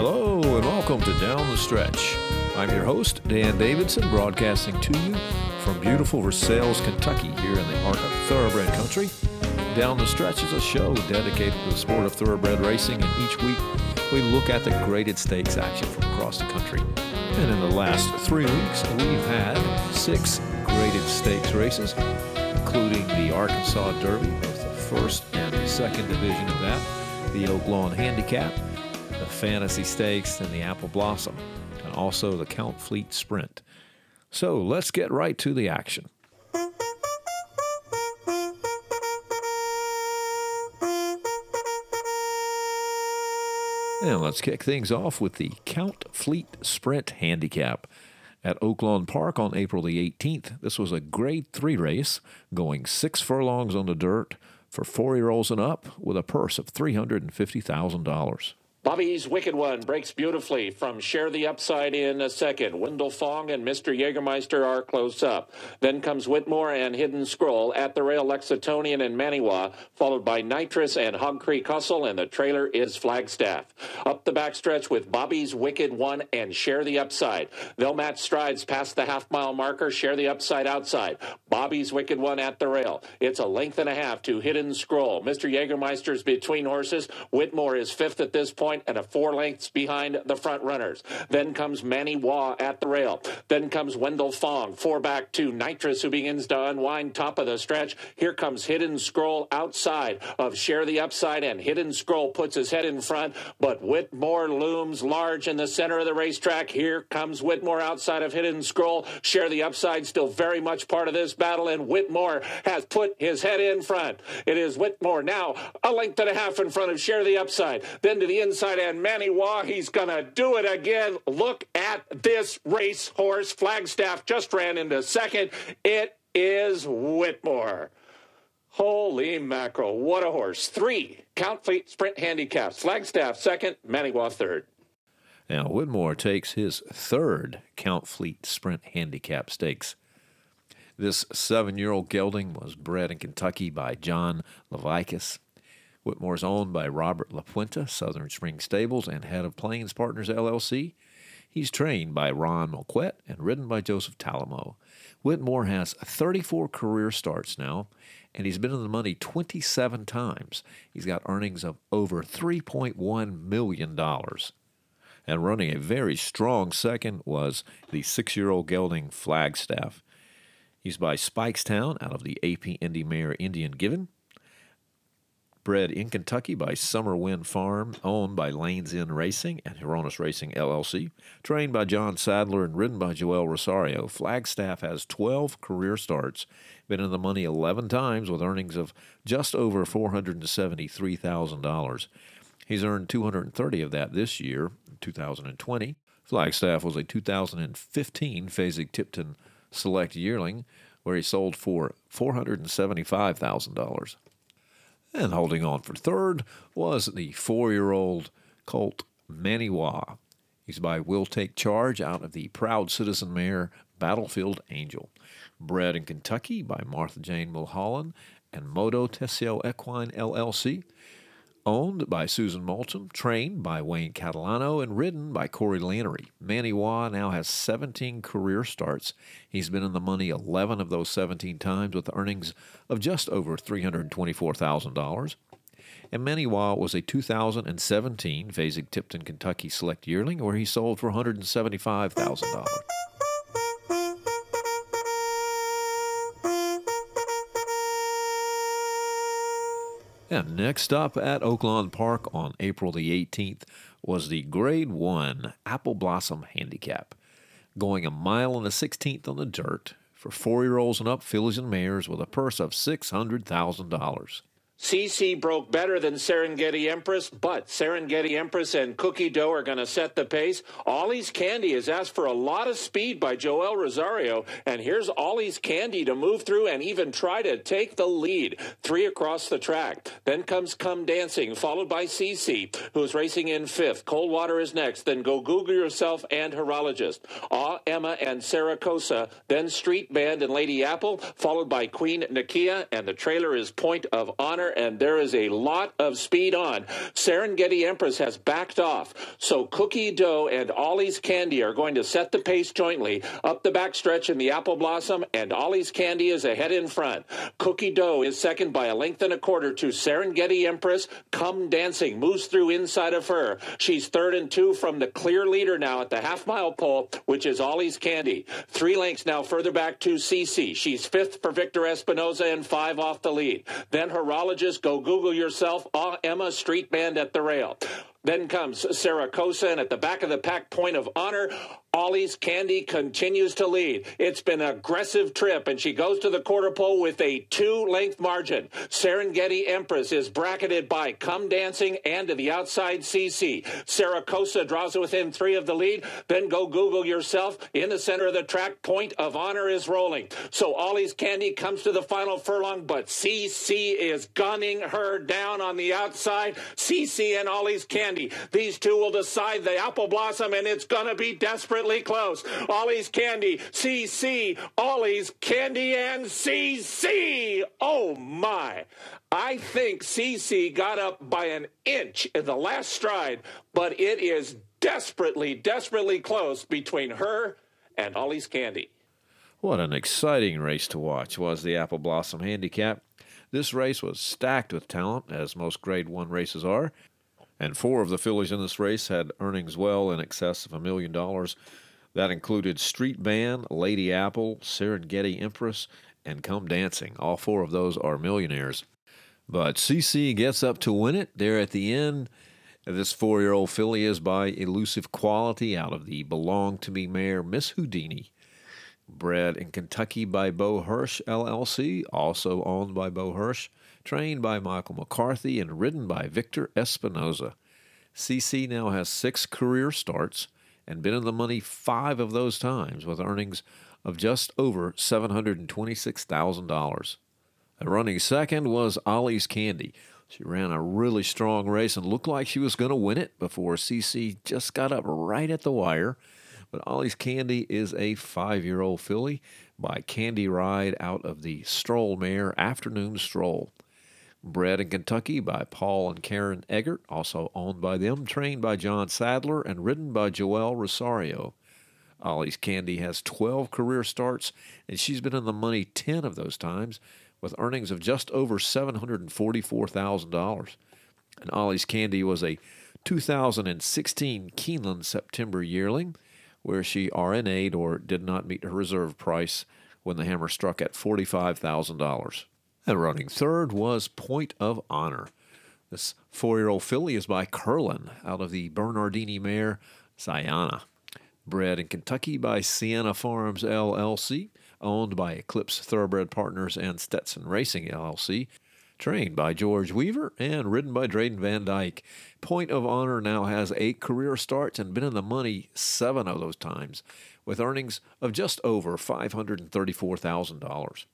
Hello and welcome to Down the Stretch. I'm your host, Dan Davidson, broadcasting to you from beautiful Versailles, Kentucky, here in the heart of thoroughbred country. Down the Stretch is a show dedicated to the sport of thoroughbred racing, and each week we look at the graded stakes action from across the country. And in the last three weeks, we've had six graded stakes races, including the Arkansas Derby, both the first and the second division of that, the Oaklawn Handicap, Fantasy Stakes, and the Apple Blossom, and also the Count Fleet Sprint. So let's get right to the action. And let's kick things off with the Count Fleet Sprint Handicap at Oaklawn Park on April the 18th. This was a grade three race going six furlongs on the dirt for four year olds and up with a purse of $350,000. Bobby's Wicked One breaks beautifully from Share the Upside in a second. Wendell Fong and Mr. Jägermeister are close up. Then comes Whitmore and Hidden Scroll at the rail Lexitonian and Manny Wah, followed by Nitrous and Hog Creek Hustle, and the trailer is Flagstaff. Up the backstretch with Bobby's Wicked One and Share the Upside. They'll match strides past the half mile marker, Share the Upside outside. Bobby's Wicked One at the rail. It's a length and a half to Hidden Scroll. Mr. Jägermeister's between horses. Whitmore is fifth at this point and a four lengths behind the front runners. Then comes Manny Wah at the rail. Then comes Wendell Fong, four back to Nitrous, who begins to unwind top of the stretch. Here comes Hidden Scroll outside of Share the Upside, and Hidden Scroll puts his head in front, but Whitmore looms large in the center of the racetrack. Here comes Whitmore outside of Hidden Scroll. Share the Upside, still very much part of this battle, and Whitmore has put his head in front. It is Whitmore now a length and a half in front of Share the Upside. Then to the inside and Manny Wah, he's going to do it again. Look at this racehorse. Flagstaff just ran into second. It is Whitmore. Holy mackerel. What a horse. Three Count Fleet Sprint handicaps. Flagstaff second, Manny Wah third. Now, Whitmore takes his third Count Fleet Sprint Handicap Stakes. This seven year old gelding was bred in Kentucky by John Liviakis. Whitmore is owned by Robert LaPenta, Southern Spring Stables, and head of Plains Partners LLC. He's trained by Ron Moquette and ridden by Joseph Talamo. Whitmore has 34 career starts now, and he's been in the money 27 times. He's got earnings of over $3.1 million. And running a very strong second was the six year old gelding Flagstaff. He's by Speightstown out of the AP Indy Mare Indian Given bred in Kentucky by Summer Wind Farm, owned by Lane's End Racing and Hronis Racing LLC, trained by John Sadler and ridden by Joel Rosario. Flagstaff has 12 career starts, been in the money 11 times with earnings of just over $473,000. He's earned 230 of that this year, 2020. Flagstaff was a 2015 Fasig Tipton Select Yearling, where he sold for $475,000. And holding on for third was the four year old colt Manny Wah. He's by Will Take Charge out of the Proud Citizen Mare Battlefield Angel. Bred in Kentucky by Martha Jane Mulholland and Moto Tessio Equine LLC owned by Susan Moulton, trained by Wayne Catalano, and ridden by Corey Lanerie. Manny Wah now has 17 career starts. He's been in the money 11 of those 17 times with earnings of just over $324,000. And Manny Wah was a 2017 Fasig Tipton Kentucky Select Yearling where he sold for $175,000. And next up at Oaklawn Park on April the 18th was the Grade 1 Apple Blossom Handicap, going a mile and a 16th on the dirt for four year olds and up fillies and mares with a purse of $600,000. Ce Ce broke better than Serengeti Empress, but Serengeti Empress and Cookie Dough are going to set the pace. Ollie's Candy has asked for a lot of speed by Joel Rosario, and here's Ollie's Candy to move through and even try to take the lead. Three across the track. Then comes Come Dancing, followed by Ce Ce, who's racing in fifth. Coldwater is next. Then Go Google Yourself and Horologist. Ah Emma and Saracosa. Then Street Band and Lady Apple, followed by Queen Nakia, and the trailer is Point of Honor and there is a lot of speed on. Serengeti Empress has backed off, so Cookie Dough and Ollie's Candy are going to set the pace jointly up the backstretch in the Apple Blossom, and Ollie's Candy is ahead in front. Cookie Dough is second by a length and a quarter to Serengeti Empress. Come Dancing moves through inside of her. She's third and two from the clear leader now at the half mile pole, which is Ollie's Candy. Three lengths now further back to Ce Ce. She's fifth for Victor Espinoza and five off the lead. Then horologist, go Google yourself, Emma Street Band at the rail. Then comes Sarah and at the back of the pack, point of honor, Ollie's Candy continues to lead. It's been an aggressive trip, and she goes to the quarter pole with a two length margin. Serengeti Empress is bracketed by Come Dancing and to the outside Ce Ce. Sarah Cosa draws within three of the lead. Then go Google yourself. In the center of the track, point of honor is rolling. So Ollie's Candy comes to the final furlong, but Ce Ce is gunning her down on the outside. Ce Ce and Ollie's Candy. These two will decide the apple blossom, and it's going to be desperate desperately close. Ollie's Candy, Ce Ce, Ollie's Candy, and Ce Ce. Oh my. I think Ce Ce got up by an inch in the last stride, but it is desperately, desperately close between her and Ollie's Candy. What an exciting race to watch was the Apple Blossom Handicap. This race was stacked with talent, as most Grade 1 races are, and four of the fillies in this race had earnings well in excess of a million dollars. That included Street Band, Lady Apple, Serengeti Empress, and Come Dancing. All four of those are millionaires. But Ce Ce gets up to win it there at the end. This four year old filly is by Elusive Quality out of the Belong to Me mare Miss Houdini. Bred in Kentucky by Bo Hirsch LLC, also owned by Bo Hirsch trained by Michael McCarthy and ridden by Victor Espinoza. Ce Ce now has six career starts and been in the money five of those times with earnings of just over $726,000. Running second was Ollie's Candy. She ran a really strong race and looked like she was going to win it before Ce Ce just got up right at the wire. But Ollie's Candy is a five year old filly by Candy Ride out of the Stroll Mare Afternoon Stroll. Bred in Kentucky by Paul and Karen Eggert, also owned by them, trained by John Sadler, and ridden by Joel Rosario. Ollie's Candy has 12 career starts, and she's been in the money 10 of those times, with earnings of just over $744,000. And Ollie's Candy was a 2016 Keeneland September yearling, where she RNA'd or did not meet her reserve price when the hammer struck at $45,000. And running third was Point of Honor. This four year old filly is by Curlin out of the Bernardini mare Ziana. Bred in Kentucky by Sienna Farms LLC, owned by Eclipse Thoroughbred Partners and Stetson Racing LLC, trained by George Weaver and ridden by Drayden Van Dyke. Point of Honor now has eight career starts and been in the money seven of those times, with earnings of just over $534,000.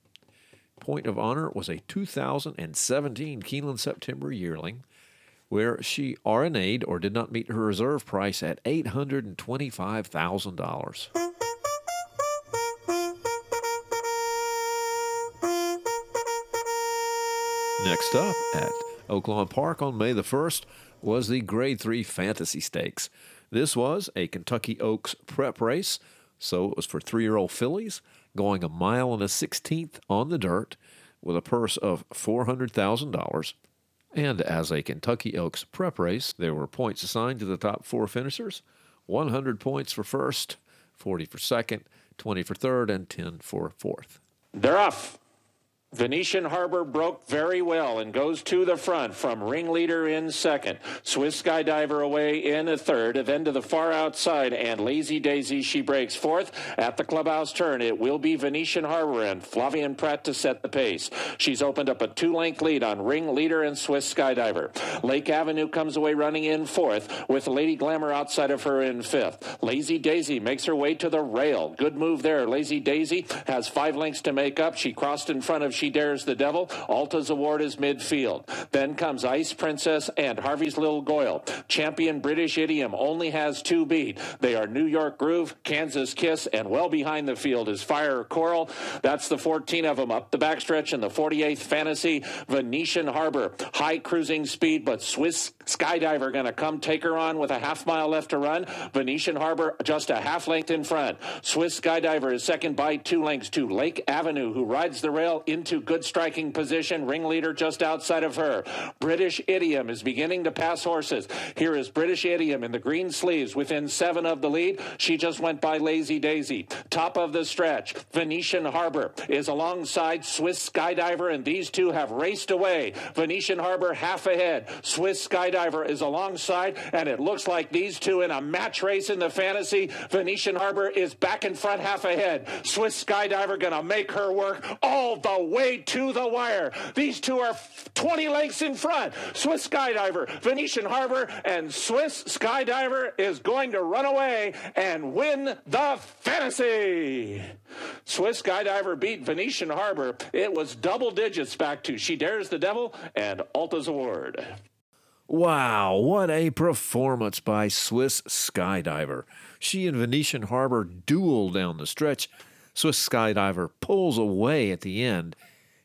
Point of Honor was a 2017 Keeneland September yearling where she RNA'd or did not meet her reserve price at $825,000. Next up at Oaklawn Park on May the 1st was the Grade 3 Fantasy Stakes. This was a Kentucky Oaks prep race, so it was for three year old fillies going a mile and a sixteenth on the dirt with a purse of $400,000. And as a Kentucky Oaks prep race, there were points assigned to the top four finishers 100 points for first, 40 for second, 20 for third, and 10 for fourth. They're off. Venetian Harbor broke very well and goes to the front from ringleader in second. Swiss Skydiver away in a third, then to the far outside, and Lazy Daisy she breaks fourth. At the clubhouse turn, it will be Venetian Harbor and Flavien Prat to set the pace. She's opened up a two-length lead on ringleader and Swiss Skydiver. Lake Avenue comes away running in fourth, with Lady Glamour outside of her in fifth. Lazy Daisy makes her way to the rail. Good move there. Lazy Daisy has five lengths to make up. She crossed in front of She Dares the Devil. Alta's Award is midfield. Then comes Ice Princess and Harvey's Lil Goil. Champion British Idiom only has two beat. They are New York Groove, Kansas Kiss, and well behind the field is Fire Coral. That's the 14 of them up the backstretch in the 48th Fantasy. Venetian Harbor, high cruising speed, but Swiss Skydiver going to come take her on with a half mile left to run. Venetian Harbor just a half length in front. Swiss Skydiver is second by two lengths to Lake Avenue, who rides the rail into good striking position. Ringleader just outside of her. British Idiom is beginning to pass horses. Here is British Idiom in the green sleeves within seven of the lead. She just went by Lazy Daisy. Top of the stretch, Venetian Harbor is alongside Swiss Skydiver, and these two have raced away. Venetian Harbor half ahead. Swiss Skydiver is alongside, and it looks like these two in a match race in the fantasy. Venetian Harbor is back in front half ahead. Swiss Skydiver gonna make her work all the way to the wire. These two are 20 lengths in front. Swiss Skydiver, Venetian Harbor, and Swiss Skydiver is going to run away and win the fantasy. Swiss Skydiver beat Venetian Harbor. It was double digits back to She Dares the Devil and Alta's Award. Wow, what a performance by Swiss Skydiver. She and Venetian Harbor duel down the stretch. Swiss Skydiver pulls away at the end,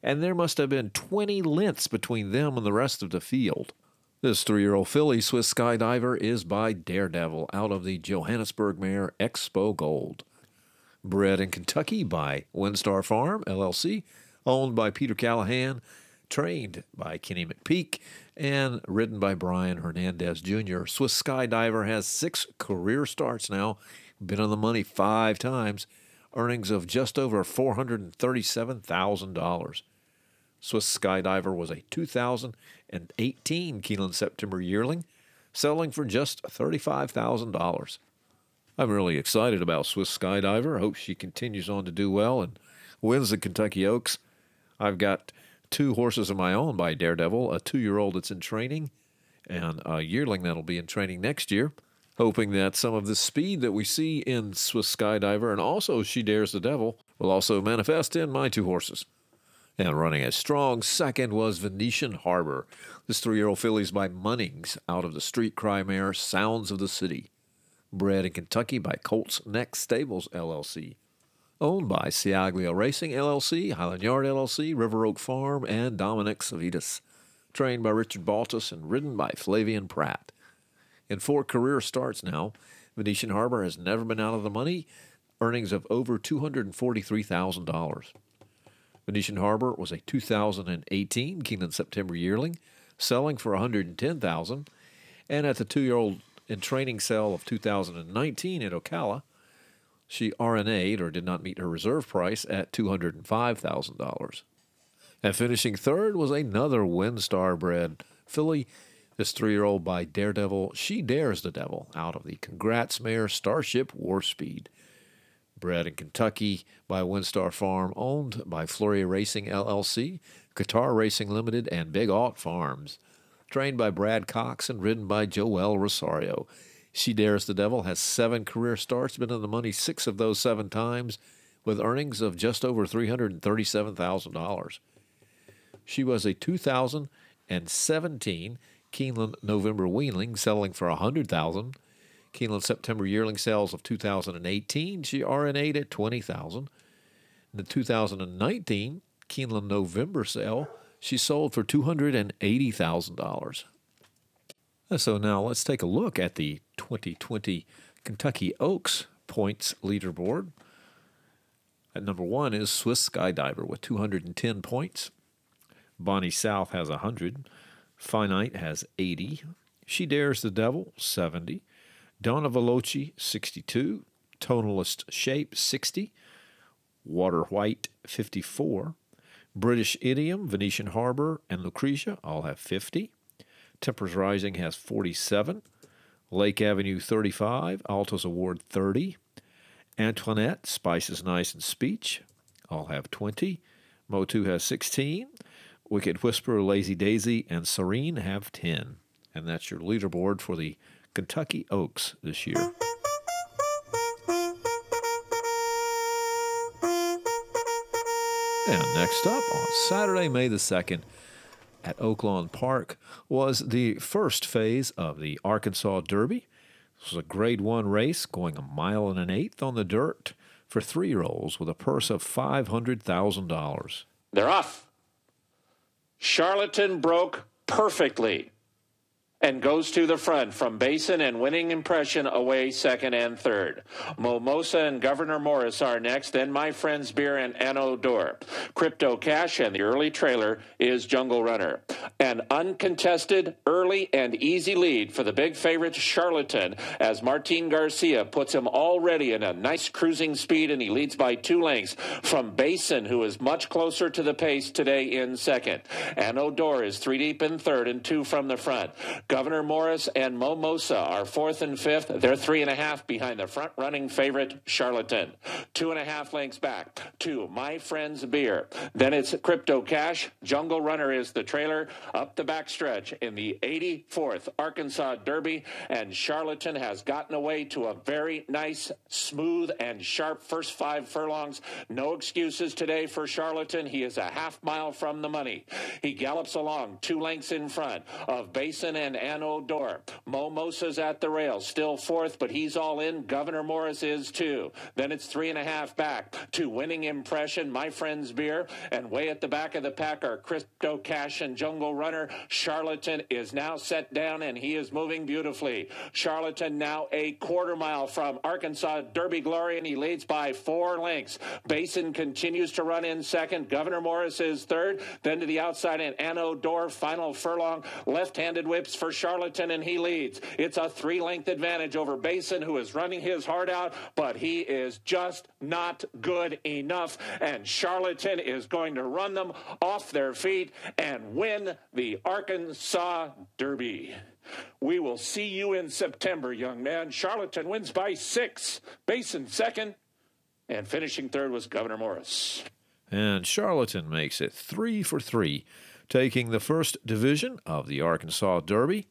and there must have been 20 lengths between them and the rest of the field. This three year old filly, Swiss Skydiver, is by Daredevil out of the Johannesburg mare Expo Gold. Bred in Kentucky by WinStar Farm, LLC, owned by Peter Callahan, trained by Kenny McPeek, and ridden by Brian Hernandez Jr. Swiss Skydiver has six career starts now, been on the money five times, earnings of just over $437,000. Swiss Skydiver was a 2018 Keeneland September yearling, selling for just $35,000. I'm really excited about Swiss Skydiver. Hope she continues on to do well and wins the Kentucky Oaks. I've got two horses of my own by Daredevil, a two year old that's in training, and a yearling that'll be in training next year. Hoping that some of the speed that we see in Swiss Skydiver and also She Dares the Devil will also manifest in my two horses. And running a strong second was Venetian Harbor. This three year old filly's by Munnings out of the street cry mare Sounds of the City. Bred in Kentucky by Colts Neck Stables LLC. Owned by Ciaglia Racing LLC, Highland Yard LLC, River Oak Farm, and Dominic Savitas. Trained by Richard Baltas and ridden by Flavien Prat. In four career starts now, Venetian Harbor has never been out of the money, earnings of over $243,000. Venetian Harbor was a 2018 Keeneland September yearling, selling for 110,000, and at the two-year-old in training sale of 2019 at Ocala, she RNA'd or did not meet her reserve price at $205,000. And finishing third was another WinStar bred filly, this three year old by Daredevil. She Dares the Devil out of the Congrats Mare Starship War Speed bred in Kentucky by WinStar Farm, owned by Floria Racing LLC, Qatar Racing Limited, and Big Alt Farms. Trained by Brad Cox and ridden by Joel Rosario. She Dares the Devil has seven career starts, been in the money six of those seven times, with earnings of just over $337,000. She was a 2017 Keeneland November Weanling, selling for 100000 Keeneland September yearling sales of 2018, she RNA'd at 20,000. In the 2019 Keeneland November sale, she sold for $280,000. Uh, so now let's take a look at the 2020 Kentucky Oaks points leaderboard. At number one is Swiss Skydiver with 210 points. Bonnie South has 100. Finite has 80. She Dares the Devil, 70. Donna Veloci, 62. Tonalist Shape, 60. Water White, 54. British Idiom, Venetian Harbor, and Lucretia all have 50. Tempers Rising has 47. Lake Avenue, 35. Alta's Award, 30. Antoinette, Spice is Nice and Speech, all have 20. Motu has 16. Wicked Whisper, Lazy Daisy, and Serene have 10. And that's your leaderboard for the Kentucky Oaks this year. And next up on Saturday, May the 2nd, at Oaklawn Park was the first phase of the Arkansas Derby. This was a grade one race going a mile and an eighth on the dirt for three year olds with a purse of $500,000. They're off. Charlatan broke perfectly and goes to the front from Basin and winning impression away second and third. Momosa and Governor Morris are next, then My Friend's Beer and Anneau d'Or. Crypto Cash and the early trailer is Jungle Runner. An uncontested, early, and easy lead for the big favorite Charlatan as Martin Garcia puts him already in a nice cruising speed and he leads by two lengths from Basin, who is much closer to the pace today in second. Anneau d'Or is three deep in third and two from the front. Governor Morris and Momosa are fourth and fifth. They're three and a half behind the front running favorite, Charlatan. Two and a half lengths back to My Friend's Beer. Then it's Crypto Cash. Jungle Runner is the trailer up the backstretch in the 84th Arkansas Derby. And Charlatan has gotten away to a very nice, smooth, and sharp first five furlongs. No excuses today for Charlatan. He is a half mile from the money. He gallops along two lengths in front of Basin and Anneau d'Or. Momosa's at the rail, still fourth, but he's all in. Governor Morris is too. Then it's three and a half back to winning impression, My Friend's Beer. And way at the back of the pack are Crypto Cash and Jungle Runner. Charlatan is now set down and he is moving beautifully. Charlatan now a quarter mile from Arkansas Derby Glory and he leads by four lengths. Basin continues to run in second. Governor Morris is third. Then to the outside and Anno final furlong. Left handed whips for Charlatan and he leads. It's a three length advantage over Basin, who is running his heart out, but he is just not good enough. And Charlatan is going to run them off their feet and win the Arkansas Derby. We will see you in September, young man. Charlatan wins by six, Basin second, and finishing third was Governor Morris. And Charlatan makes it three for three taking the first division of the Arkansas Derby.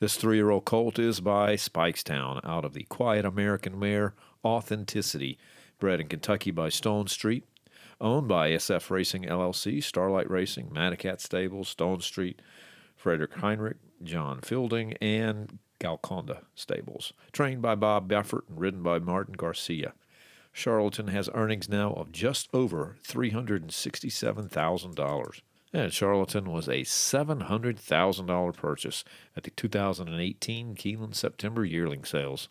This three year old colt is by Speightstown out of the Quiet American mare Authenticity, bred in Kentucky by Stone Street, owned by SF Racing LLC, Starlight Racing, Madaket Stables, Stone Street, Frederick Hertrich, John Fielding, and Golconda Stables. Trained by Bob Baffert and ridden by Martin Garcia. Charlatan has earnings now of just over $367,000. And Charlatan was a $700,000 purchase at the 2018 Keeneland September yearling sales.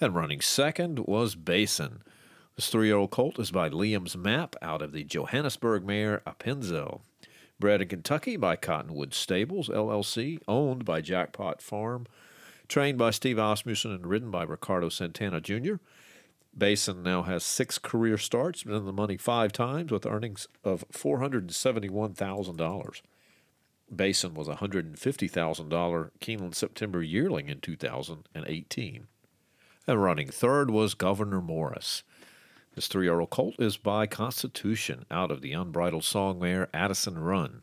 And running second was Basin. This three year old colt is by Liam's Map out of the Johannesburg mare Apenzo. Bred in Kentucky by Cottonwood Stables, LLC, owned by Jackpot Farm, trained by Steve Asmussen and ridden by Ricardo Santana Jr. Basin now has six career starts, been in the money five times with earnings of $471,000. Basin was a $150,000 Keeneland September yearling in 2018. And running third was Governor Morris. This three year old colt is by Constitution out of the unbridled song mare Addison Run.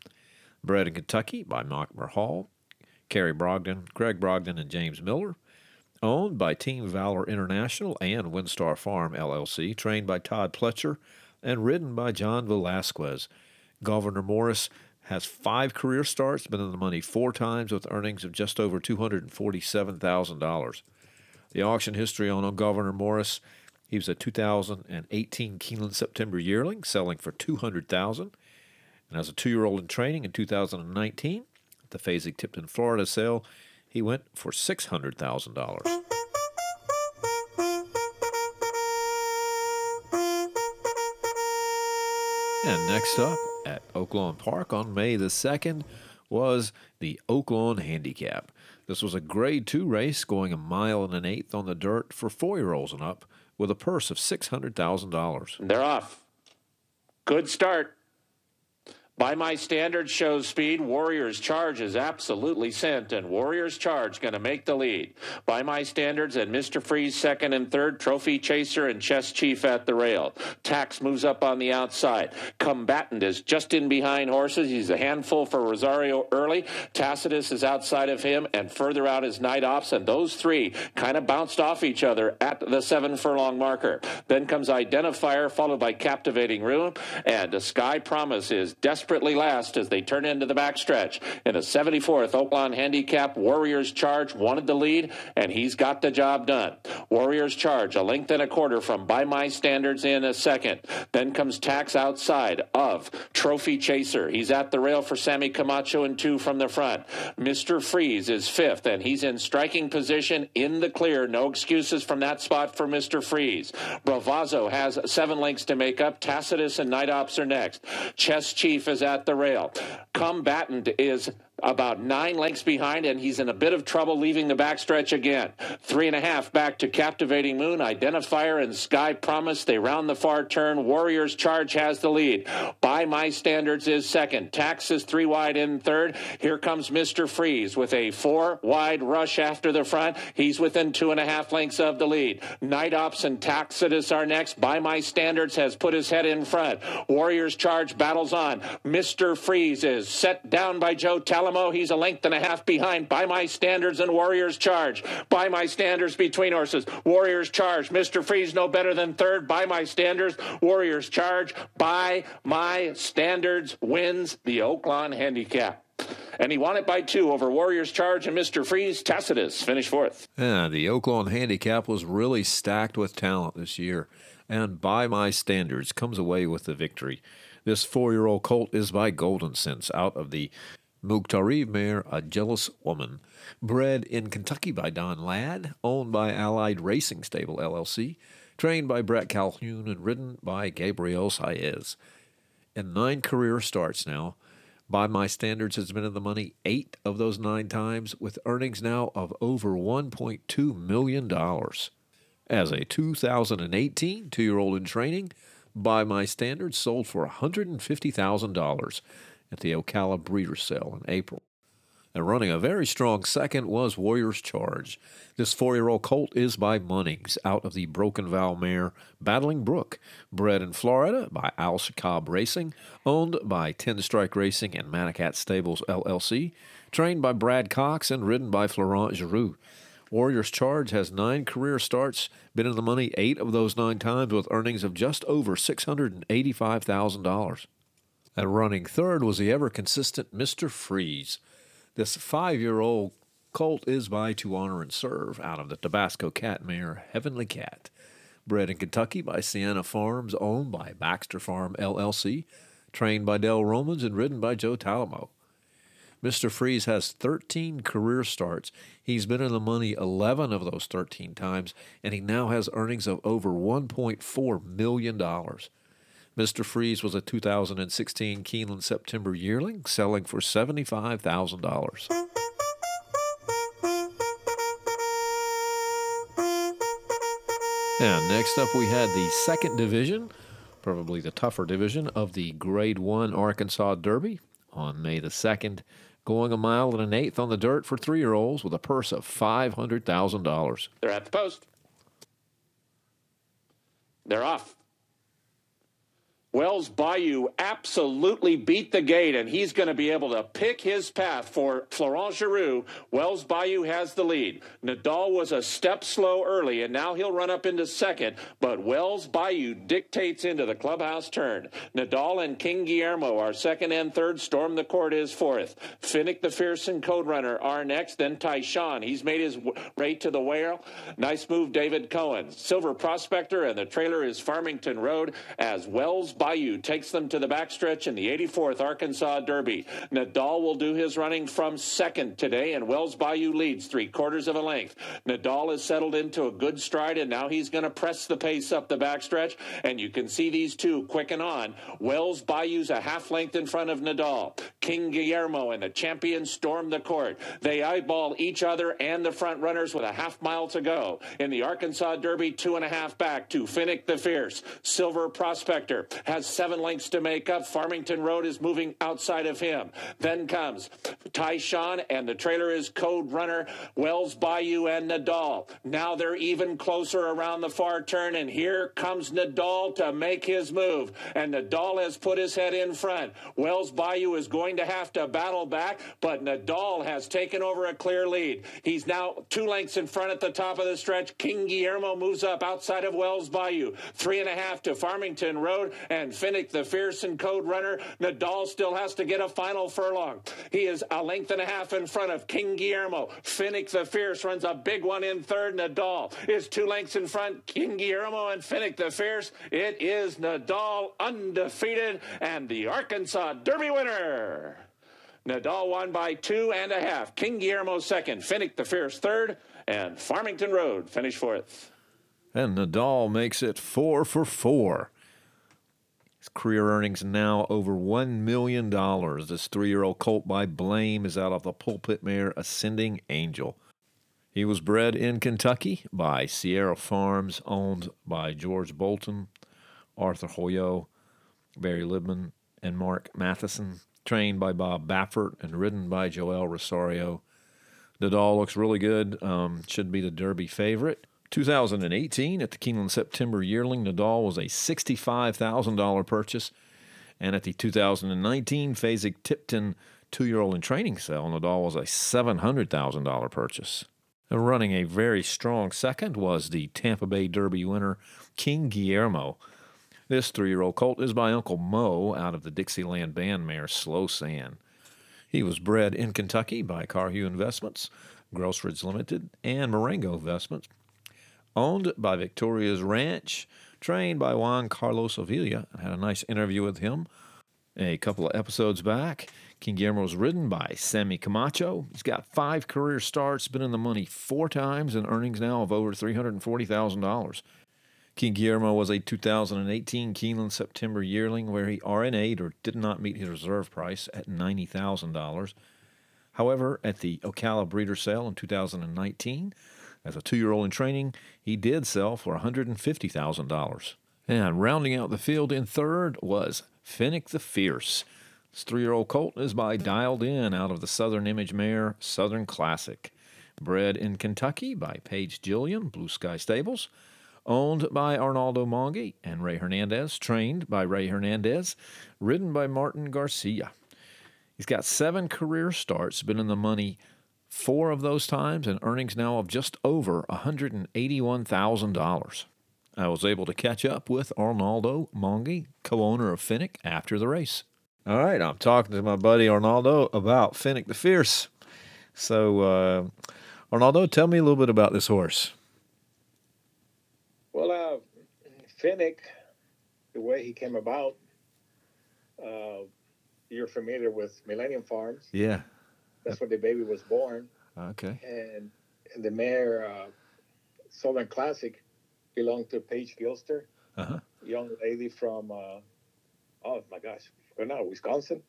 Bred in Kentucky by Machmer Hall, Kerry Brogdon, Greg Brogdon, and James Miller owned by Team Valor International and WinStar Farm LLC, trained by Todd Pletcher, and ridden by John Velazquez. Governor Morris has five career starts, been in the money four times with earnings of just over $247,000. The auction history on Governor Morris, he was a 2018 Keeneland September yearling, selling for $200,000. And as a two-year-old in training in 2019, at the Fasig-Tipton, Florida sale, he went for $600,000. And next up at Oaklawn Park on May the 2nd was the Oaklawn Handicap. This was a grade two race going a mile and an eighth on the dirt for four year olds and up with a purse of $600,000. They're off. Good start. By my standards shows speed. Warriors Charge is absolutely sent, and Warriors Charge going to make the lead. By my standards and Mr. Freeze second and third. Trophy Chaser and Chess Chief at the rail. Tax moves up on the outside. Combatant is just in behind horses. He's a handful for Rosario early. Tacitus is outside of him, and further out is Night Ops, and those three kind of bounced off each other at the seven furlong marker. Then comes Identifier, followed by Captivating Moon, and Sky Promise is desperate desperately last as they turn into the backstretch. In a 74th Oaklawn handicap, Warriors Charge wanted the lead, and he's got the job done. Warriors Charge, a length and a quarter from By My Standards in a second. Then comes Tax outside of Trophy Chaser. He's at the rail for Sammy Camacho and two from the front. Mr. Freeze is fifth, and he's in striking position in the clear. No excuses from that spot for Mr. Freeze. Bravazzo has seven lengths to make up. Tacitus and Night Ops are next. Chess Chief is at the rail. Combatant is about nine lengths behind, and he's in a bit of trouble leaving the backstretch again. Three and a half back to Captivating Moon, Identifier, and Sky Promise. They round the far turn. Warriors Charge has the lead. By my standards is second. Tax is three wide in third. Here comes Mr. Freeze with a four wide rush after the front. He's within two and a half lengths of the lead. Night Ops and Tacitus are next. By my standards has put his head in front. Warriors Charge battles on. Mr. Freeze is set down by Joe Talamo, he's a length and a half behind. By my standards and Warriors charge. By my standards between horses. Warriors charge. Mr. Freeze no better than third. By my standards. Warriors charge. By my standards wins the Oaklawn Handicap. And he won it by two over Warriors Charge and Mr. Freeze. Tacitus finished fourth. Yeah, the Oaklawn Handicap was really stacked with talent this year. And by my standards, comes away with the victory. This four year old colt is by Goldencents out of the Mukhtarib mare, a jealous woman, bred in Kentucky by Don Ladd, owned by Allied Racing Stable LLC, trained by Brett Calhoun, and ridden by Gabriel Saez. In nine career starts now, by my standards, has been in the money eight of those nine times, with earnings now of over $1.2 million. As a 2018 two year old in training, by my standards, sold for $150,000 at the Ocala Breeder Sale in April. And running a very strong second was Warrior's Charge. This four year old colt is by Munnings out of the Broken Vow mare Battling Brook, bred in Florida by Al Shakab Racing, owned by Ten Strike Racing and Madaket Stables LLC, trained by Brad Cox and ridden by Florent Geroux. Warrior's Charge has nine career starts, been in the money eight of those nine times with earnings of just over $685,000. And running third was the ever consistent Mr. Freeze. This five year old colt is by To Honor and Serve out of the Tabasco cat mare Heavenly Cat. Bred in Kentucky by Sienna Farms, owned by Baxter Farm LLC, trained by Dale Romans, and ridden by Joe Talamo. Mr. Freeze has 13 career starts. He's been in the money 11 of those 13 times, and he now has earnings of over $1.4 million. Mr. Freeze was a 2016 Keeneland September yearling, selling for $75,000. And next up, we had the second division, probably the tougher division of the Grade 1 Arkansas Derby on May the 2nd, going a mile and an eighth on the dirt for three year olds with a purse of $500,000. They're at the post. They're off. Wells Bayou absolutely beat the gate, and he's going to be able to pick his path for Florent Geroux. Wells Bayou has the lead. Nadal was a step slow early, and now he'll run up into second, but Wells Bayou dictates into the clubhouse turn. Nadal and King Guillermo are second and third. Storm the Court is fourth. Finnick the Fierce and Code Runner are next. Then Taishan. He's made his way to the whale. Nice move, David Cohen. Silver Prospector, and the trailer is Farmington Road as Wells Bayou takes them to the backstretch in the 84th Arkansas Derby. Nadal will do his running from second today, and Wells Bayou leads three quarters of a length. Nadal has settled into a good stride, and now he's going to press the pace up the backstretch, and you can see these two quicken on. Wells Bayou's a half length in front of Nadal. King Guillermo and the champion storm the court. They eyeball each other and the front runners with a half mile to go. In the Arkansas Derby, two and a half back to Finnick the Fierce. Silver Prospector has seven lengths to make up. Farmington Road is moving outside of him. Then comes Taishan, and the trailer is Code Runner, Wells Bayou, and Nadal. Now they're even closer around the far turn, and here comes Nadal to make his move. And Nadal has put his head in front. Wells Bayou is going to have to battle back, but Nadal has taken over a clear lead. He's now two lengths in front at the top of the stretch. King Guillermo moves up outside of Wells Bayou. Three and a half to Farmington Road, and Finnick the Fierce and Code Runner. Nadal still has to get a final furlong. He is a length and a half in front of King Guillermo. Finnick the Fierce runs a big one in third. Nadal is two lengths in front. King Guillermo and Finnick the Fierce. It is Nadal undefeated and the Arkansas Derby winner. Nadal won by two and a half. King Guillermo second. Finnick the Fierce third. And Farmington Road finished fourth. And Nadal makes it four for four. His career earnings now over $1 million. This three year old colt by Blame is out of the pulpit mare Ascending Angel. He was bred in Kentucky by Sierra Farms, owned by George Bolton, Arthur Hoyeau, Barry Lipman, and Mark Matheson, trained by Bob Baffert and ridden by Joel Rosario. Nadal looks really good, um, should be the Derby favorite. 2018 at the Keeneland September yearling, Nadal was a $65,000 purchase. And at the 2019 Fasig Tipton two year old in training sale, Nadal was a $700,000 purchase. Running a very strong second was the Tampa Bay Derby winner, King Guillermo. This three year old colt is by Uncle Mo out of the Dixieland band mare Slow Sand. He was bred in Kentucky by Carhew Investments, Grossridge Limited, and Marengo Investments owned by Victoria's Ranch, trained by Juan Carlos Avila. I had a nice interview with him a couple of episodes back. King Guillermo was ridden by Sammy Camacho. He's got five career starts, been in the money four times, and earnings now of over $340,000. King Guillermo was a 2018 Keeneland September yearling where he RNA'd or did not meet his reserve price at $90,000. However, at the Ocala Breeder Sale in 2019, as a two year old in training, he did sell for $150,000. And rounding out the field in third was Finnick the Fierce. This three year old colt is by Dialed In out of the Southern Image mare Southern Classic. Bred in Kentucky by Paige Gilliam, Blue Sky Stables. Owned by Arnaldo Mongi and Ray Hernandez. Trained by Ray Hernandez. Ridden by Martin Garcia. He's got seven career starts, been in the money four of those times, and earnings now of just over $181,000. I was able to catch up with Arnaldo Mongi, co owner of Finnick, after the race. All right, I'm talking to my buddy Arnaldo about Finnick the Fierce. So, uh, Arnaldo, tell me a little bit about this horse. Well, uh, Finnick, the way he came about, uh, you're familiar with Millennium Farms. Yeah. That's where the baby was born. Okay. And, and the mare, uh, Southern Classic, belonged to Paige Gilster, Uh-huh. young lady from, uh, oh my gosh, know, Wisconsin.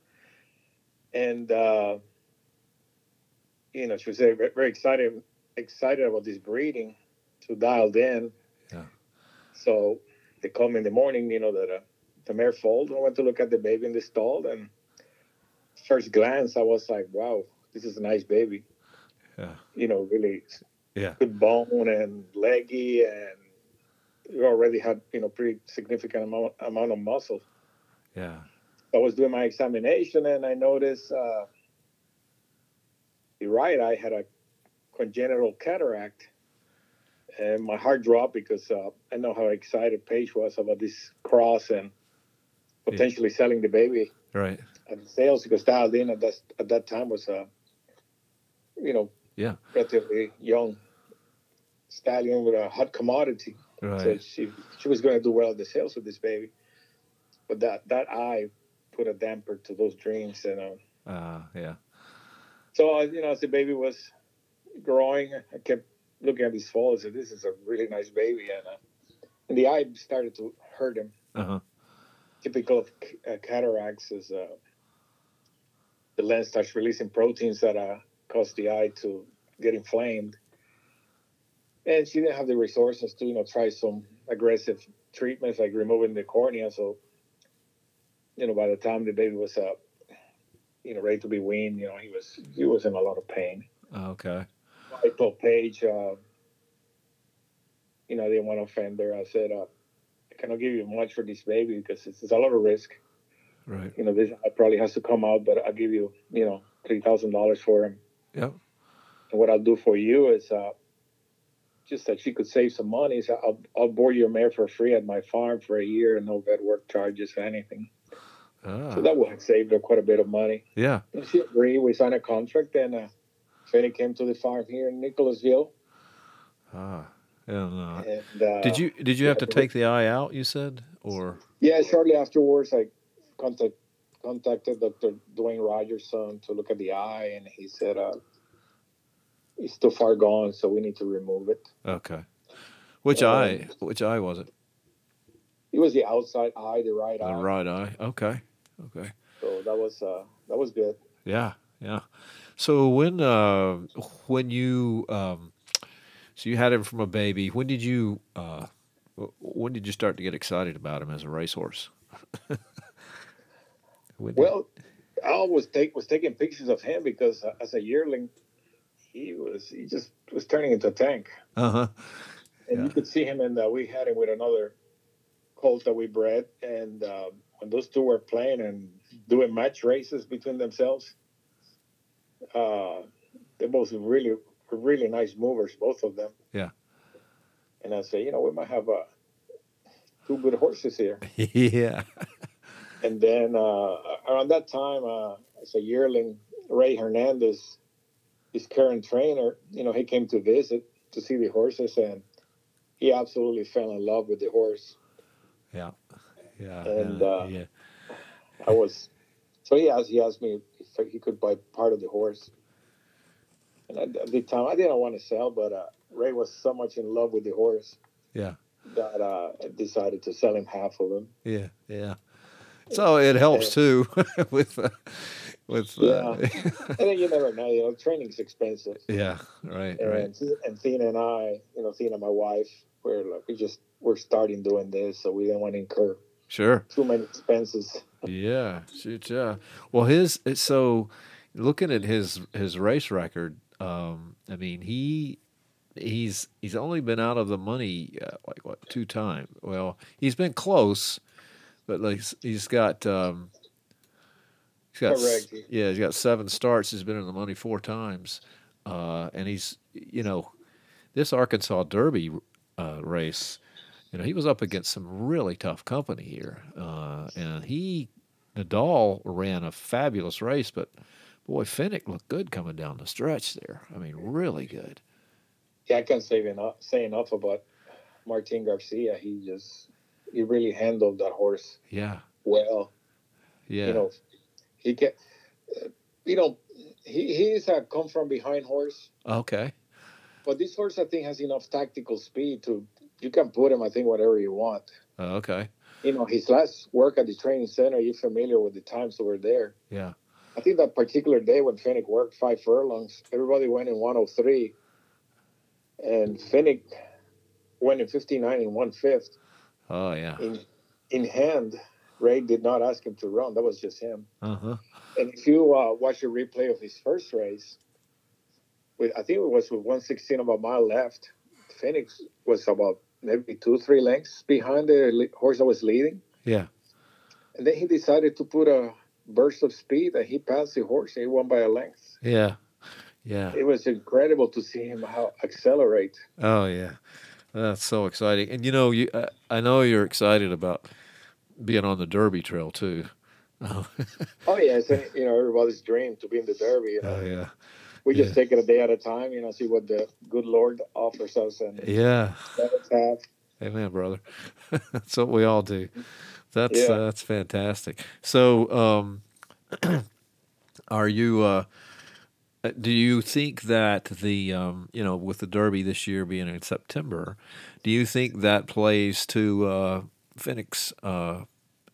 And, uh, you know, she was very, very excited, excited about this breeding, so dialed in. Yeah. So they called me in the morning, you know, that uh, the mare foaled. I went to look at the baby in the stall, and first glance, I was like, wow, this is a nice baby. Yeah. You know, really Yeah. good bone and leggy, and you already had, you know, pretty significant amount, amount of muscle. Yeah. I was doing my examination, and I noticed uh, the right eye had a congenital cataract. And my heart dropped because uh, I know how excited Paige was about this cross and potentially selling the baby Right. the sales because dialed in at that at that time was a you know Yeah. relatively young stallion with a hot commodity. Right. So she she was going to do well at the sales with this baby, but that that eye put a damper to those dreams. And uh, Uh, yeah. so uh, you know, as the baby was growing, I kept looking at his fall. and said, "This is a really nice baby," and uh, and the eye started to hurt him. Uh huh. typical of c- uh, cataracts is uh, the lens starts releasing proteins that uh, cause the eye to get inflamed. And she didn't have the resources to, you know, try some aggressive treatments like removing the cornea. So you know, by the time the baby was up, you know, ready to be weaned, you know, he was he was in a lot of pain. Okay. I told Paige, uh, you know, I didn't want to offend her. I said, uh, I cannot give you much for this baby because it's, it's a lot of risk. Right. You know, this probably has to come out, but I'll give you, you know, three thousand dollars for him. Yep. And what I'll do for you is, uh, just that she could save some money. So I'll, I'll board your mare for free at my farm for a year and no vet work charges or anything. Ah, So that would have saved her quite a bit of money. yeah. And she agreed. We signed a contract, and uh, Fanny came to the farm here in Nicholasville. Ah. And, uh, And uh, did you did you have to take the eye out? You said, or Yeah, shortly afterwards, I contact, contacted Dr. Dwayne Rogerson to look at the eye, and he said uh, it's too far gone, so we need to remove it. okay. Which Um, eye? Which eye was it? It was the outside eye, the right The eye. The right eye. Okay. Okay. So that was uh, that was good. Yeah, yeah. So when uh when you um so you had him from a baby, when did you uh when did you start to get excited about him as a racehorse? Well, I always take was taking pictures of him because uh, as a yearling, he was he just was turning into a tank. uh-huh. and Yeah. you could see him and uh, we had him with another colt that we bred and um, when those two were playing and doing match races between themselves uh, they both really really nice movers both of them Yeah. and i say you know we might have uh, two good horses here yeah. And then uh, around that time uh, as a yearling Rey Hernandez his current trainer you know he came to visit to see the horses and he absolutely fell in love with the horse Yeah. Yeah. And, yeah, uh, yeah. I was so he asked he asked me if he could buy part of the horse, and at the time I didn't want to sell, but uh, Rey was so much in love with the horse Yeah. that uh, I decided to sell him half of him. Yeah. Yeah. So it helps too with uh, with uh, And then you never know, you know, training's expensive. yeah, right, And right. and Thina and I, you know, Thina, my wife, we're like we just we're starting doing this, so we didn't want to incur Sure. too many expenses. Yeah, shoot, yeah. Well, his it's so looking at his his race record. Um, I mean, he he's he's only been out of the money uh, like what two times. Well, he's been close, but like he's got um, he's got Correct. yeah he's got seven starts. He's been in the money four times, uh, and he's you know this Arkansas Derby uh, race. You know, he was up against some really tough company here, uh, and he Nadal ran a fabulous race, but boy, Finnick looked good coming down the stretch there. I mean, really good. Yeah, I can't say enough say enough about Martin Garcia. He just he really handled that horse Yeah, well. yeah, You know, he get uh, you know he he's a come from behind horse, okay, but this horse I think has enough tactical speed to you can put him I think whatever you want. uh, okay, You know, his last work at the training center. You're familiar with the times over there. yeah, I think that particular day when Finnick worked five furlongs, everybody went in 103, and Finnick went in 59 and one fifth. Oh yeah, in in hand, Rey did not ask him to run. That was just him. uh huh, And if you uh, watch a replay of his first race, with I think it was with 116 of a mile left, Finnick was about maybe two three lengths behind the horse that was leading, yeah, and then he decided to put a burst of speed, and he passed the horse. And he won by a length. yeah, yeah. It was incredible to see him how accelerate. Oh yeah, that's so exciting. And you know, you uh, I know you're excited about being on the Derby Trail too. Oh, Oh yeah, it's you know everybody's dream to be in the Derby. You know, oh yeah, we just yeah. take it a day at a time. You know, see what the good Lord offers us, and yeah. have. Amen, brother. that's what we all do. That's Yeah. uh, that's fantastic. So, um, are you? Uh, do you think that the um, you know with the Derby this year being in September, do you think that plays to uh, Finnick's uh,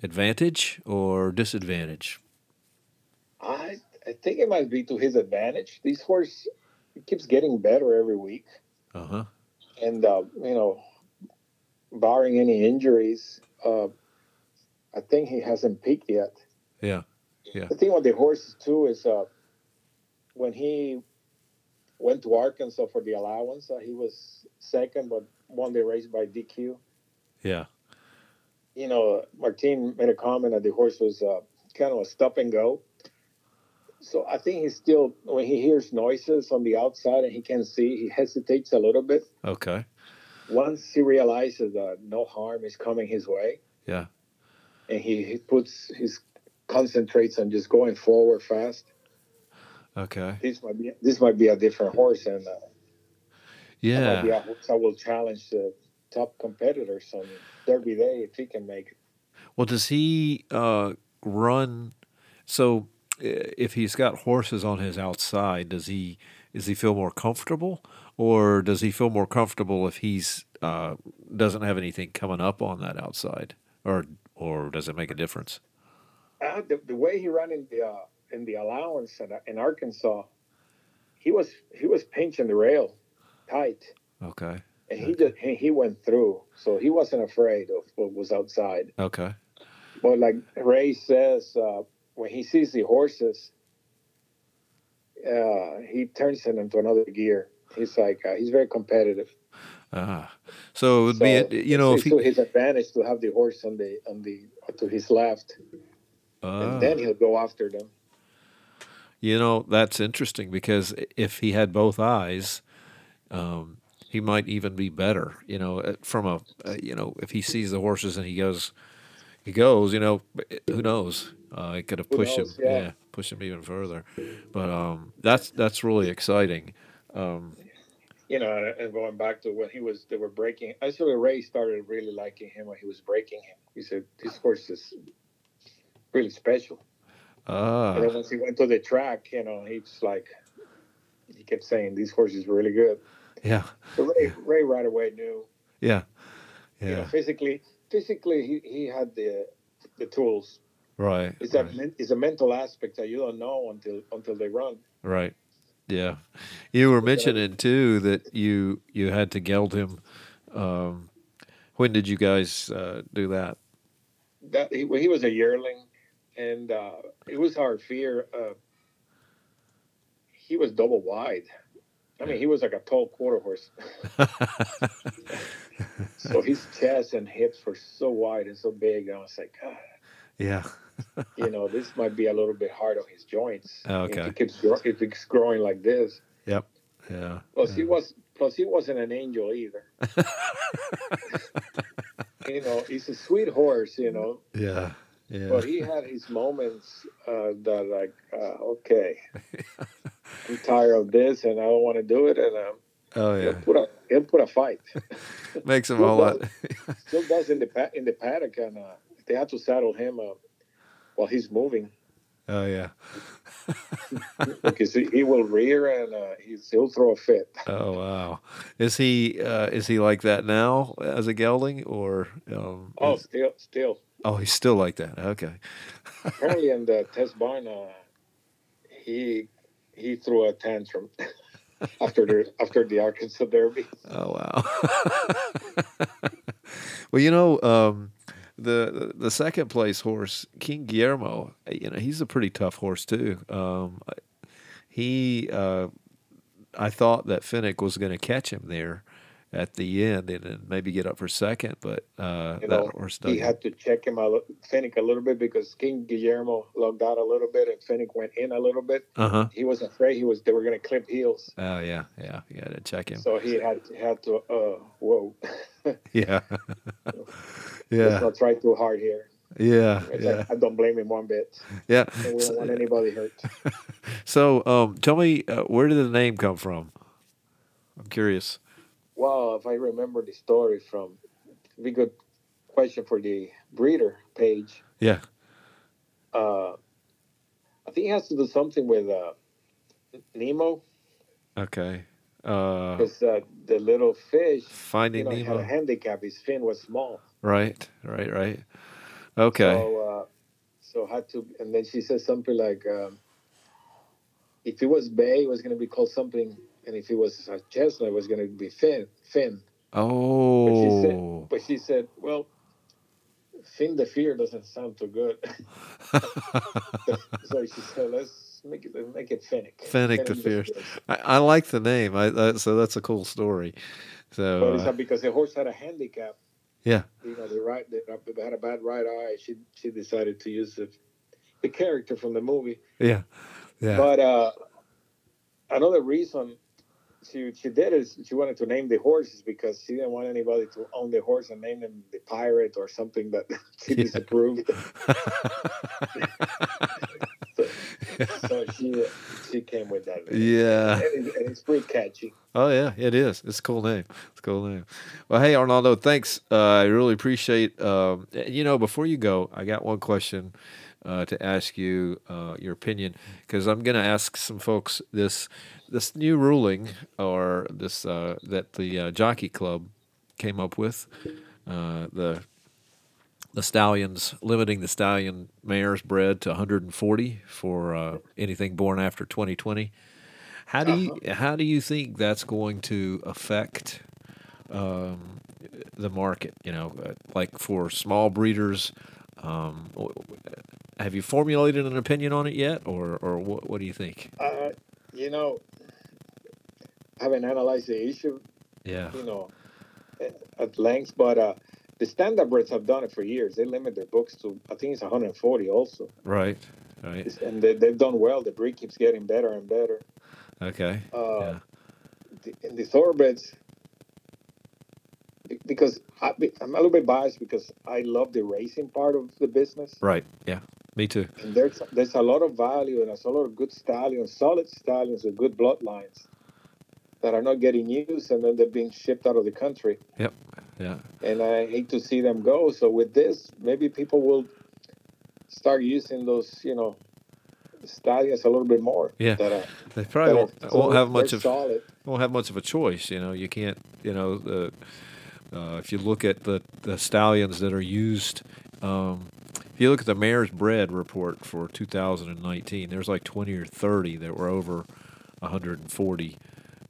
advantage or disadvantage? I I think it might be to his advantage. This horse keeps getting better every week, Uh huh. and uh, you know, barring any injuries, uh, I think he hasn't peaked yet. Yeah. Yeah. The thing with the horses too is uh, when he went to Arkansas for the allowance, uh, he was second, but won the race by DQ. Yeah. You know, Martin made a comment that the horse was uh, kind of a stop and go. So I think he's still when he hears noises on the outside and he can see, he hesitates a little bit. Okay. Once he realizes that no harm is coming his way, Yeah. and he, he puts his concentrates on just going forward fast. Okay. This might be this might be a different horse, and uh, that might be Yeah. horse that will challenge the top competitors on Derby Day if he can make it. Well, does he uh, run? So, if he's got horses on his outside, does he does he feel more comfortable, or does he feel more comfortable if he's uh, doesn't have anything coming up on that outside, or or does it make a difference? Uh, the, the way he ran in the uh, in the allowance in, in Arkansas, he was he was pinching the rail tight, Okay. and he just he, he went through, so he wasn't afraid of what was outside. Okay. But like Rey says, uh, when he sees the horses, uh, he turns it into another gear. He's like uh, he's very competitive. Ah. So it would So be you know if it's to he his advantage to have the horse on the on the to his left, Ah. and then he'll go after them. You know, that's interesting because if he had both eyes, um, he might even be better. You know, uh, from a, uh, you know, if he sees the horses and he goes, he goes. You know, who knows? Uh, it could have pushed knows, him, yeah. push him even further. But um, that's that's really exciting. Um, You know, and, going back to when he was they were breaking. I Actually, Rey started really liking him when he was breaking him. He said this horse is really special. Ah, And then once he went to the track, you know, he's like, he kept saying this horse is really good. yeah, So Rey, Rey right away knew. yeah, You know, yeah, physically, physically, he, he had the the tools. right, It's a right, men- it's a mental aspect that you don't know until until they run. right. Yeah, you were mentioning too that you you had to geld him. Um, when did you guys uh, do that? That he, when he was a yearling, and uh, it was our fear. Uh, he was double wide. I mean, he was like a tall quarter horse. so his chest and hips were so wide and so big. I was like, God, yeah. you know, this might be a little bit hard on his joints. Okay. If he keeps grow- if he's growing like this. Yep. Yeah. Plus, he was. Plus, he wasn't an angel either. you know, he's a sweet horse. You know, Yeah. Yeah. but he had his moments uh, that, like, uh, okay, I'm tired of this, and I don't want to do it, and um, oh he'll put a he'll put a fight. Makes him a Still lot. still does in the in the paddock, and uh, they had to saddle him uh, while he's moving oh yeah. because he, will rear and uh, he's, he'll throw a fit. Oh wow. Is he uh, is he like that now as a gelding or? Um, Oh, is- still, still. Oh, he's still like that. Okay. apparently in the test barn, uh, he he threw a tantrum after the after the Arkansas Derby. Oh wow. well, you know, um, the the second place horse, King Guillermo. You know, he's a pretty tough horse too. Um, he, uh, I thought that Finnick was going to catch him there at the end and then maybe get up for second, but uh, You that know, horse he dug. had to check him a li- Finnick a little bit because King Guillermo lugged out a little bit and Finnick went in a little bit. Uh huh. He was afraid he was they were going to clip heels, Oh yeah, yeah. You got to check him. so he had had to. Uh, whoa, Yeah. let's yeah. not try too hard here. Yeah. Yeah. like, I don't blame him one bit. Yeah. And we don't want anybody hurt. So, um, tell me, uh, where did the name come from? I'm curious. Well, if I remember the story from, be good question for the breeder page. Yeah. Uh, I think it has to do something with uh, Nemo Okay. Uh, because uh, the little fish, you Finding know, he had a handicap. His fin was small. Right. Right. Right. Okay. So, uh, so had to, and then she says something like, um, if it was Bay, it was going to be called something, and if it was a chestnut, it was going to be Finn. Finn. But she said, oh. but she said, well, Finn the Fear doesn't sound too good. so she said, let's make it let's make it Finnick. Finnick the Fierce. I, I like the name. I, uh, so that's a cool story. So uh, because the horse had a handicap. yeah, You know, the right, they they had a bad right eye. She she decided to use the the character from the movie. yeah, yeah, But uh, another reason she she did is she wanted to name the horses because she didn't want anybody to own the horse and name them the pirate or something that she Yeah. disapproved. so she she came with that. yeah. And, it- and it's pretty catchy. Oh yeah, it is. It's a cool name. It's a cool name. Well, hey Arnaldo, thanks. Uh, I really appreciate. Um, you know, before you go, I got one question uh, to ask you uh, your opinion because I'm going to ask some folks this this new ruling or this uh, that the uh, Jockey Club came up with. Uh, the the stallions limiting the stallion mares bred to 140 for uh, anything born after 2020. How do you how do you think that's going to affect um, the market? You know, like for small breeders. Um, have you formulated an opinion on it yet, or or what, what do you think? Uh, you know, I haven't analyzed the issue, Yeah, you know, at- length, but uh, the standardbreds have done it for years. They limit their books to I think it's 140 also, right, right, It's- and they, they've done well. The breed keeps getting better and better. okay, Uh, yeah, the, in the thoroughbreds because I, I'm a little bit biased because I love the racing part of the business. right, yeah, me too. And there's there's a lot of value and there's a lot of good stallions, solid stallions with good bloodlines that are not getting used and then they're being shipped out of the country. Yep, yeah, And I hate to see them go. So with this, maybe people will start using those, you know, stallions a little bit more. Yeah. That are, they probably won't, won't have much of solid. won't have much of a choice. You know, you can't. You know, the uh, if you look at the the stallions that are used, um, if you look at the mare's bred report for 2019, there's like 20 or 30 that were over 140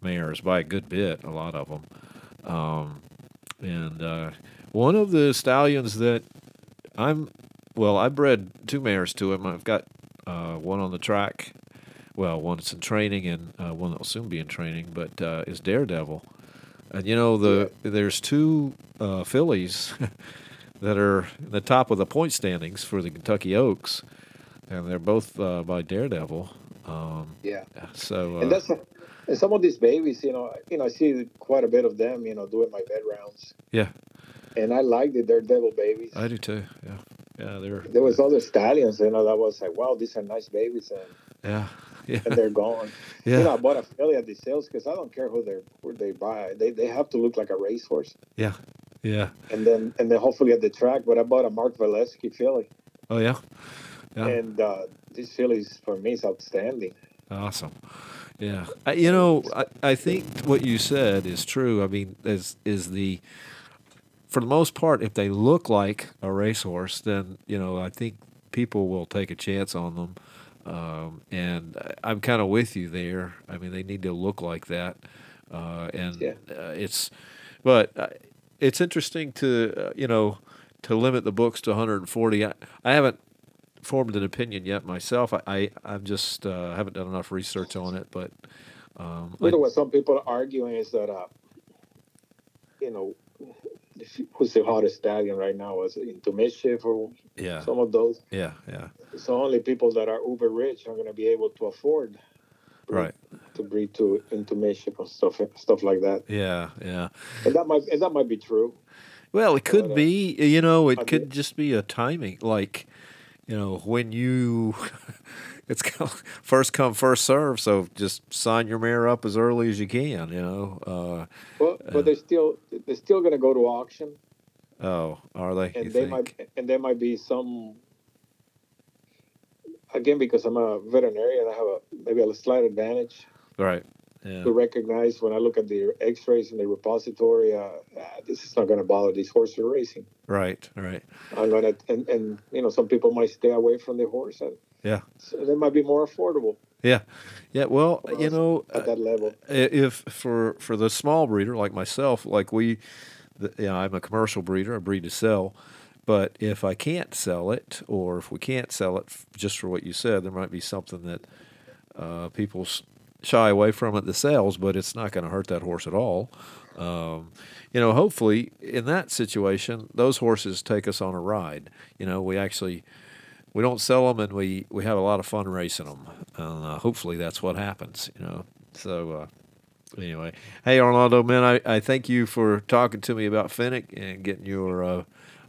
mares by a good bit, a lot of them. Um, and uh, one of the stallions that I'm, well, I bred two mares to him. I've got uh, one on the track well, one that's in training and uh, one that will soon be in training, but uh, is Daredevil. And you know the there's two uh, fillies that are in the top of the point standings for the Kentucky Oaks, and they're both uh, by Daredevil. Um, Yeah. so uh, and that's and some of these babies, you know, you know, I see quite a bit of them, you know, doing my bed rounds, yeah, and I like the Daredevil babies. I do too. Yeah, yeah, they're there was other stallions, you know, that was like, wow, these are nice babies, and, yeah, yeah, and they're gone. yeah, You know, I bought a filly at the sales because I don't care who they who they buy. They they have to look like a racehorse, yeah, yeah. and then and then hopefully at the track. But I bought a Mark Valeski filly, Oh yeah, yeah. and uh, this filly's for me is outstanding. Awesome. Yeah. I, you know, I, I think what you said is true. I mean, is is the for the most part, if they look like a racehorse, then you know I think people will take a chance on them. Um, and I'm kind of with you there. I mean, they need to look like that. Uh, and Yeah. uh, it's, but uh, it's interesting to uh, you know to limit the books to 140. I, I haven't formed an opinion yet myself. I, I I'm just uh, haven't done enough research on it, but um, I- You know what some people are arguing is that, uh, you know, who's the hottest stallion right now? Is it into mischief or yeah, some of those? yeah, yeah, So only people that are uber rich are going to be able to afford right, to breed to into mischief and stuff stuff like that. yeah, yeah. And that might and that might be true. Well, it could But, uh, be, you know, I it could mean- just be a timing, like, you know, when you, it's first come first serve. So just sign your mare up as early as you can, you know. Uh, Well, but they're still they're still going to go to auction, oh, are they? and they think? might and there might be some. Again, because I'm a veterinarian, I have a maybe a slight advantage Right. Yeah. to recognize when I look at the X-rays in the repository. Uh, ah, this is not going to bother these horses racing. Right. Right. I'm gonna and, and you know some people might stay away from the horse, and Yeah. so they might be more affordable Yeah. Yeah. Well, you know, at that level. I- if for for the small breeder like myself, like we, the, you know, I'm a commercial breeder. I breed to sell. But if I can't sell it, or if we can't sell it just for what you said, there might be something that uh, people shy away from at the sales, but it's not going to hurt that horse at all. Um, you know, hopefully in that situation, those horses take us on a ride. You know, we actually we don't sell them, and we we have a lot of fun racing them. And uh, hopefully that's what happens. You know, so. Uh, Anyway, hey Orlando, man, I, I thank you for talking to me about Finnick and getting your uh,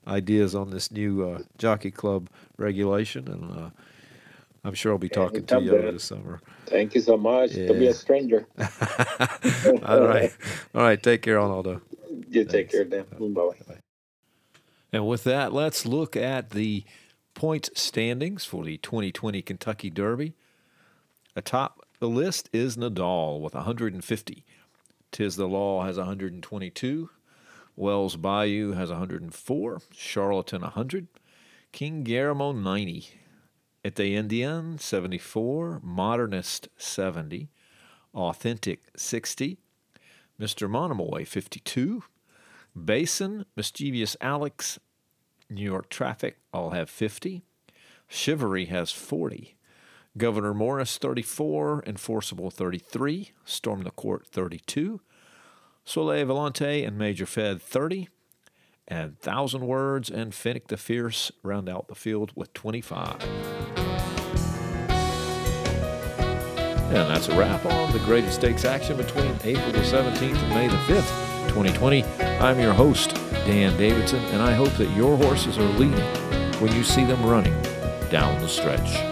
ideas on this new uh, jockey club regulation, and uh, I'm sure I'll be talking to you man. this summer. Thank you so much. To be a stranger. all right, all right, take care, Orlando. You take care, Dan. Bye bye. And with that, let's look at the point standings for the 2020 Kentucky Derby. Atop the list is Nadal with 150. Tiz the Law has 122. Wells Bayou has 104. Charlatan 100. King Guillermo 90. Ete Indien 74. Modernist 70. Authentic 60. Mr. Monomoy 52. Basin, Mischievous Alex, New York Traffic all have 50. Chivalry has 40. Gouverneur Morris 34, Enforceable 33, Storm the Court 32, Sole Volante and Major Fed 30, and Thousand Words and Finnick the Fierce round out the field with 25. And that's a wrap on the greatest stakes action between April the 17th and May the 5th, 2020. I'm your host, Dan Davidson, and I hope that your horses are leading when you see them running down the stretch.